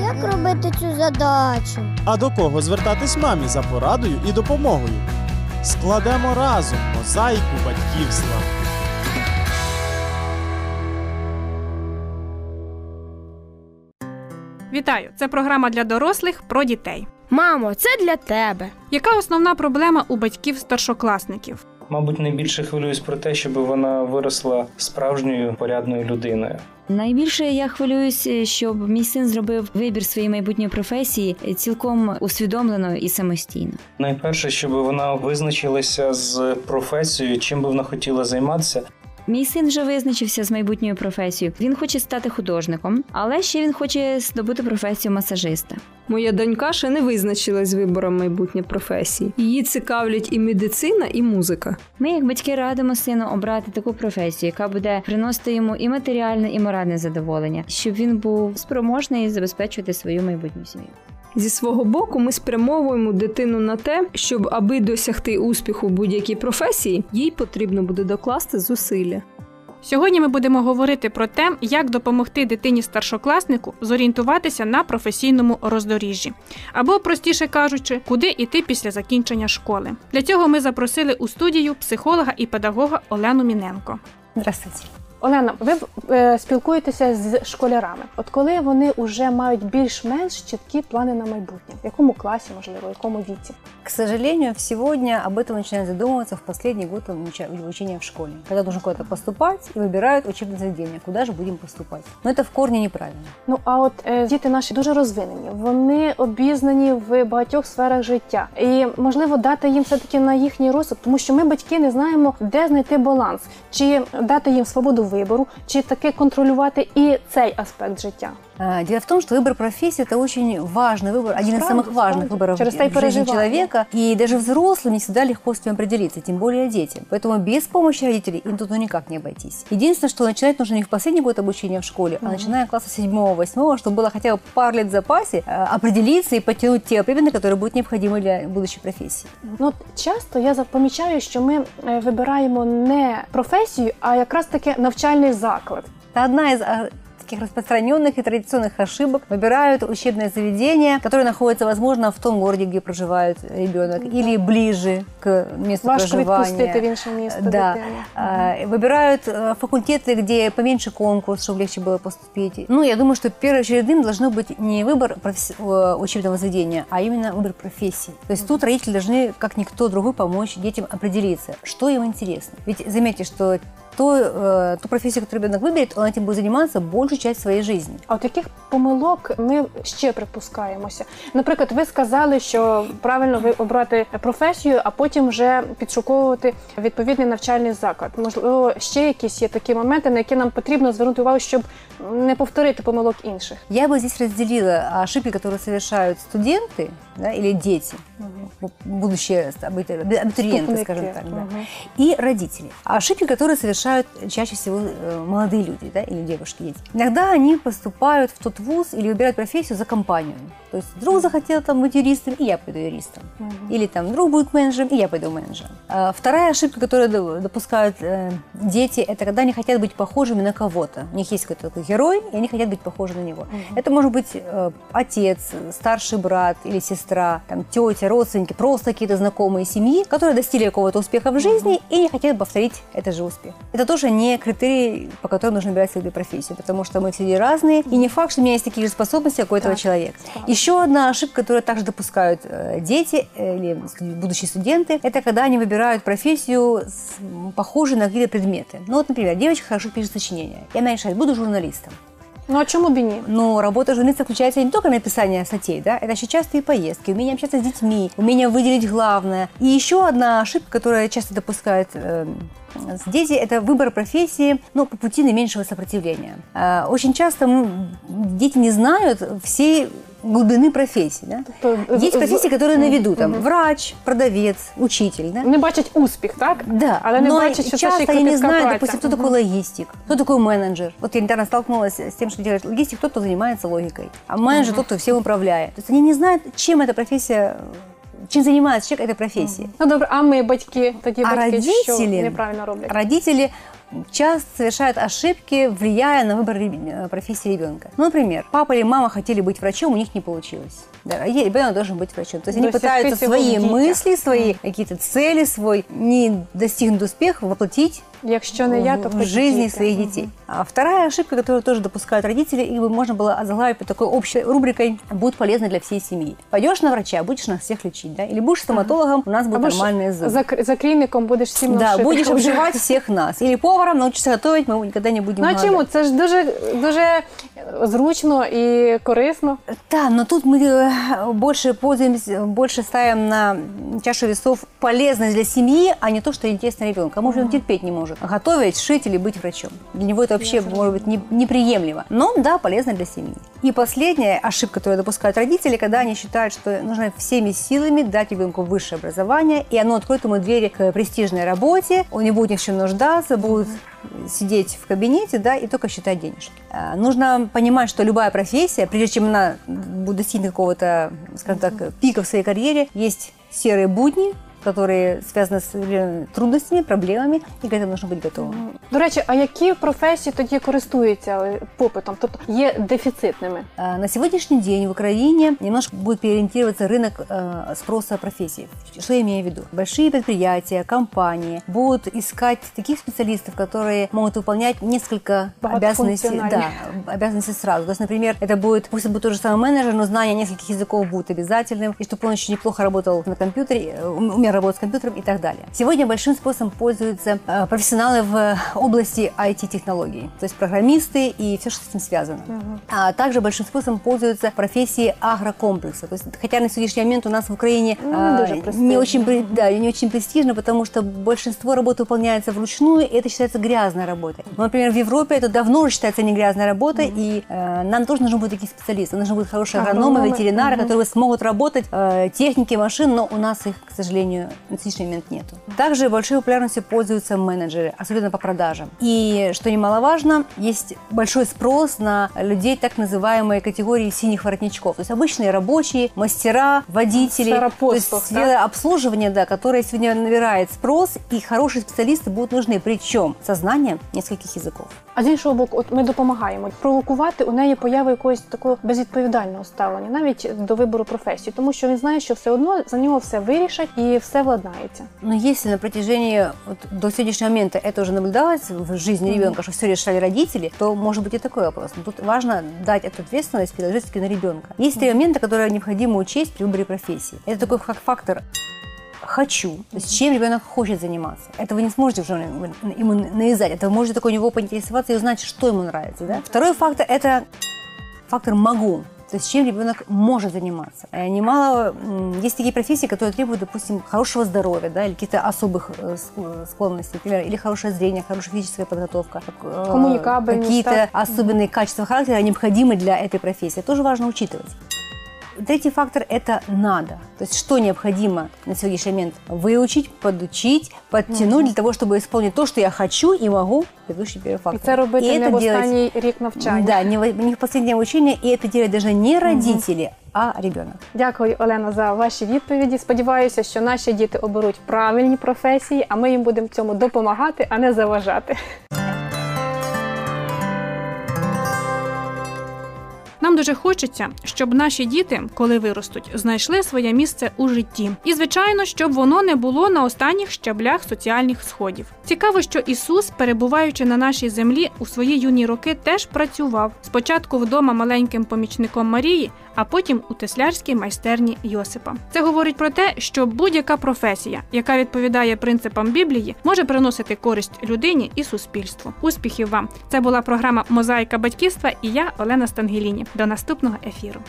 Як робити цю задачу? А до кого звертатись мамі за порадою і допомогою? Складемо разом мозаїку батьківства. Вітаю! Це програма для дорослих про дітей. Мамо, це для тебе. Яка основна проблема у батьків старшокласників? Мабуть, найбільше хвилююсь про те, щоб вона виросла справжньою порядною людиною. Найбільше я хвилююся, щоб мій син зробив вибір своєї майбутньої професії цілком усвідомлено і самостійно. Найперше, щоб вона визначилася з професією, чим би вона хотіла займатися. Мій син вже визначився з майбутньою професією. Він хоче стати художником, але ще він хоче здобути професію масажиста. Моя донька ще не визначилась з вибором майбутньої професії. Її цікавлять і медицина, і музика. Ми, як батьки, радимо сину обрати таку професію, яка буде приносити йому і матеріальне, і моральне задоволення, щоб він був спроможний забезпечувати свою майбутню сім'ю. Зі свого боку, ми спрямовуємо дитину на те, щоб аби досягти успіху в будь-якій професії, їй потрібно буде докласти зусилля. Сьогодні ми будемо говорити про те, як допомогти дитині старшокласнику зорієнтуватися на професійному роздоріжжі, або, простіше кажучи, куди йти після закінчення школи. Для цього ми запросили у студію психолога і педагога Олену Міненко. Здравствуйте. Олена, ви е, спілкуєтеся з школярами. От коли вони вже мають більш-менш чіткі плани на майбутнє, в якому класі, можливо, в якому віці? К сожалению, сегодня об этом начинают задумываться в последний год обучения в школе. Когда нужно куда-то поступать и выбирают учебное заведение, куда же будем поступать. Но это в корне неправильно. Ну а от е, діти наші дуже розвинені, вони обізнані в багатьох сферах життя, і можливо дати їм все таки на їхній розсуд, тому що ми, батьки, не знаємо, де знайти баланс, чи дати їм свободу вибору, чи таки контролювати і цей аспект життя. А, Дело в том, что выбор профессии – это очень важный выбор, один из Справді, самых важных справді. выборов Через те й в жизни переживаємо. человека. И даже взрослым не всегда легко с этим определиться, тем более детям. Поэтому без помощи родителей им тут ну никак не обойтись. Единственное, что начинать нужно не в последний год обучения в школе, а начиная класса 7-8, чтобы было хотя бы пару лет в запасе э, определиться и потянуть те определения, которые будут необходимы для будущей профессии. Ну от часто я помічаю, що ми е, вибираємо не професію, а якраз таки навчальний заклад. Это одна из а, таких распространенных и традиционных ошибок. Выбирают учебное заведение, которое находится, возможно, в том городе, где проживает ребенок, или ближе к месту Важко відпустити в проживания. інше місто Да. дитину. А, Выбирают э, факультеты, где поменьше конкурс, чтобы легче было поступить. Ну, я думаю, что первоочередным должно быть не выбор професс- э, учебного заведения, а именно выбор профессии. То есть тут родители должны, как никто другой, помочь детям определиться, что им интересно. Ведь заметьте, что то, э, ту профессию, которую ребенок выберет, он этим будет заниматься большую часть своей жизни. А от яких помилок ми ще припускаємося? Наприклад, ви сказали, що правильно ви обрати професію, а потім вже підшуковувати відповідний навчальний заклад. Можливо, ще якісь є такі моменти, на які нам потрібно звернути увагу, щоб не повторити помилок інших. Я бы здесь разделила ошибки, которые совершают студенты Да, или дети, ну, будущие абитуриенты, скажем так, да, Мгм. и родители. А ошибки, которые совершают чаще всего э, молодые люди да, или девушки, дети. Иногда они поступают в тот вуз или выбирают профессию за компанию. То есть друг захотел там быть юристом, и я пойду юристом. Или там друг будет менеджером, и я пойду менеджером. А вторая ошибка, которую до- допускают э, дети, это когда они хотят быть похожими на кого-то. У них есть какой-то такой герой, и они хотят быть похожи на него. Это может быть э, отец, старший брат или сестра, там, тетя, родственники, просто какие-то знакомые семьи, которые достигли какого-то успеха в жизни и не хотят повторить этот же успех. Это тоже не критерий, по которому нужно выбирать свою профессию, потому что мы все разные, и не факт, что у меня есть такие же способности, как у этого Так, человека. справді. Еще одна ошибка, которую также допускают э, дети э, или будущие студенты, это когда они выбирают профессию, похожую на какие-то предметы. Ну вот, например, девочка хорошо пишет сочинения. И она решает, буду журналистом. Ну а чому б і ні? Но работа журналиста включается не только написание статей, да, это еще частые поездки, умение общаться с детьми, умение выделить главное. И еще одна ошибка, которую часто допускают э, дети, это выбор профессии, ну, по пути наименьшего сопротивления. Э, очень часто м, дети не знают всей глубины профессий, да. Тобто, Есть з- профессии, которые на виду, там, врач, продавец, учитель, да. Не бачать успіх, так? Да, Але не но бачать, що це ще й часто я не кропітка знаю, праця. допустим, кто Мгм. такой логистик, кто такой менеджер. Вот я недавно столкнулась с тем, что делает логистик, тот, кто занимается логикой, а менеджер тот, кто всем управляет. То есть они не знают, чем эта профессия, чем занимается человек этой профессии. Ну добре, а ми батьки, тоді А батьки що родителі? неправильно роблять? Родители часто совершают ошибки, влияя на выбор э, профессии ребенка. Ну, например, папа или мама хотели быть врачом, у них не получилось. Да, ребенок должен быть врачом. То есть они Досягти пытаются свои мысли, свои какие-то цели, свой не достигнут успех воплотить Якщо не я, то в хоч жизни діти. своих детей. А вторая ошибка, которую тоже допускают родители, и бы можно было озаглавить под такой общей рубрикой «Будет полезно для всей семьи». Пойдешь на врача, будешь нас всех лечить, да? Или будешь стоматологом, у нас будут Або ж нормальные зубы. за, за клініком будеш всім Да, навшити. будешь обживать всех нас. Или поваром научишься готовить, мы никогда не будем Ну а голодать. чому? Це ж дуже, дуже зручно і корисно. Да, но тут мы больше пользуемся, больше ставим на чашу весов полезность для семьи, а не то, что интересно ребенку. А может, он терпеть не может. Готовить, шить или быть врачом. Для него это вообще, может быть, не- неприемлемо. Но, да, полезно для семьи. И последняя ошибка, которую допускают родители, когда они считают, что нужно всеми силами дать ребенку высшее образование, и оно откроет ему двери к престижной работе, он не будет ни в чем нуждаться, сидеть в кабинете, да, и только считать денежки. А, Нужно понимать, что любая профессия, прежде чем она будет достигнуть какого-то, скажем так, пика в своей карьере, есть серые будни, которые связаны с определенными трудностями, проблемами, и к этому нужно быть готовым. До речі, а які професії тоді користуються е, попитом, тобто є дефіцитними? А, На сегодняшний день в Украине немножко будет переориентироваться рынок э, спроса профессий. Что я имею в виду? Большие предприятия, компании будут искать таких специалистов, которые могут выполнять несколько обязанностей, Многофункциональные. да, обязанностей сразу. То есть, например, это будет, пусть это будет тот же самый менеджер, но знание нескольких языков будет обязательным, и чтобы он еще неплохо работал на компьютере, э, ум- умел работать с компьютером и так далее. Сегодня большим спросом пользуются э, профессионалы в области IT-технологий, то есть программисты и все, что с этим связано. А также большим спросом пользуются профессии агрокомплекса. То есть, хотя на сегодняшний момент у нас в Украине Ну, не а, не очень, да, не очень престижно, потому что большинство работы выполняется вручную, и это считается грязной работой. Но, например, в Европе это давно уже считается не грязной работой, и э, нам тоже нужны будут такие специалисты. Нужны будут хорошие агрономы, Агрономы, ветеринары, мгм. которые смогут работать э, техники машин, но у нас их, к сожалению, на сегодняшний момент нету. Также большой популярностью пользуются менеджеры, особенно по продажам. И, что немаловажно, есть большой спрос на людей так называемой категории синих воротничков. То есть обычные рабочие, мастера, водители. То есть да? обслуживания, да, которая сегодня набирает спрос, и хорошие специалисты будут нужны, причем со знанием нескольких языков. А з іншого боку, от ми допомагаємо провокувати у неї появу якогось такого безвідповідального ставлення, навіть до вибору професії, тому що він знає, що все одно за нього все вирішать і все владнається. Но если на протяжении вот, до сегодняшнего момента это уже наблюдалось в жизни ребенка, что все решали родители, то может быть и такой вопрос. Но тут важно дать эту ответственность переложить все-таки на ребенка. Есть три момента, которые необходимо учесть при выборе профессии. Это такой как фактор Хочу, то есть чем ребенок хочет заниматься. Это вы не сможете уже ему навязать, это вы можете только у него поинтересоваться и узнать, что ему нравится. Да? Второй фактор – это фактор могу. То есть чем ребенок может заниматься. Э, Немало есть такие профессии, которые требуют, допустим, хорошего здоровья, да, или каких-то особых э, ск- склонностей, например, или хорошее зрение, хорошая физическая подготовка, э, какие-то особенные качества характера необходимы для этой профессии. Тоже важно учитывать. Третий фактор – это надо. То есть что необходимо на сегодняшний момент выучить, подучить, подтянуть для того, чтобы исполнить то, что я хочу и могу. Предыдущий первый І фактор. це робити И не это в делать- останній рік навчання. да, не в, не в последнее обучение, и это делать даже не родители, а ребенок. Дякую, Олена, за ваші відповіді. Сподіваюся, що наші діти оберуть правильні професії, а ми їм будемо в цьому допомагати, а не заважати. Нам дуже хочеться, щоб наші діти, коли виростуть, знайшли своє місце у житті. І звичайно, щоб воно не було на останніх щаблях соціальних сходів. Цікаво, що Ісус, перебуваючи на нашій землі у свої юні роки, теж працював спочатку вдома маленьким помічником Марії, а потім у теслярській майстерні Йосипа. Це говорить про те, що будь-яка професія, яка відповідає принципам Біблії, може приносити користь людині і суспільству. Успіхів вам! Це була програма Мозаїка батьківства і я, Олена Стангеліні. До наступного ефіру.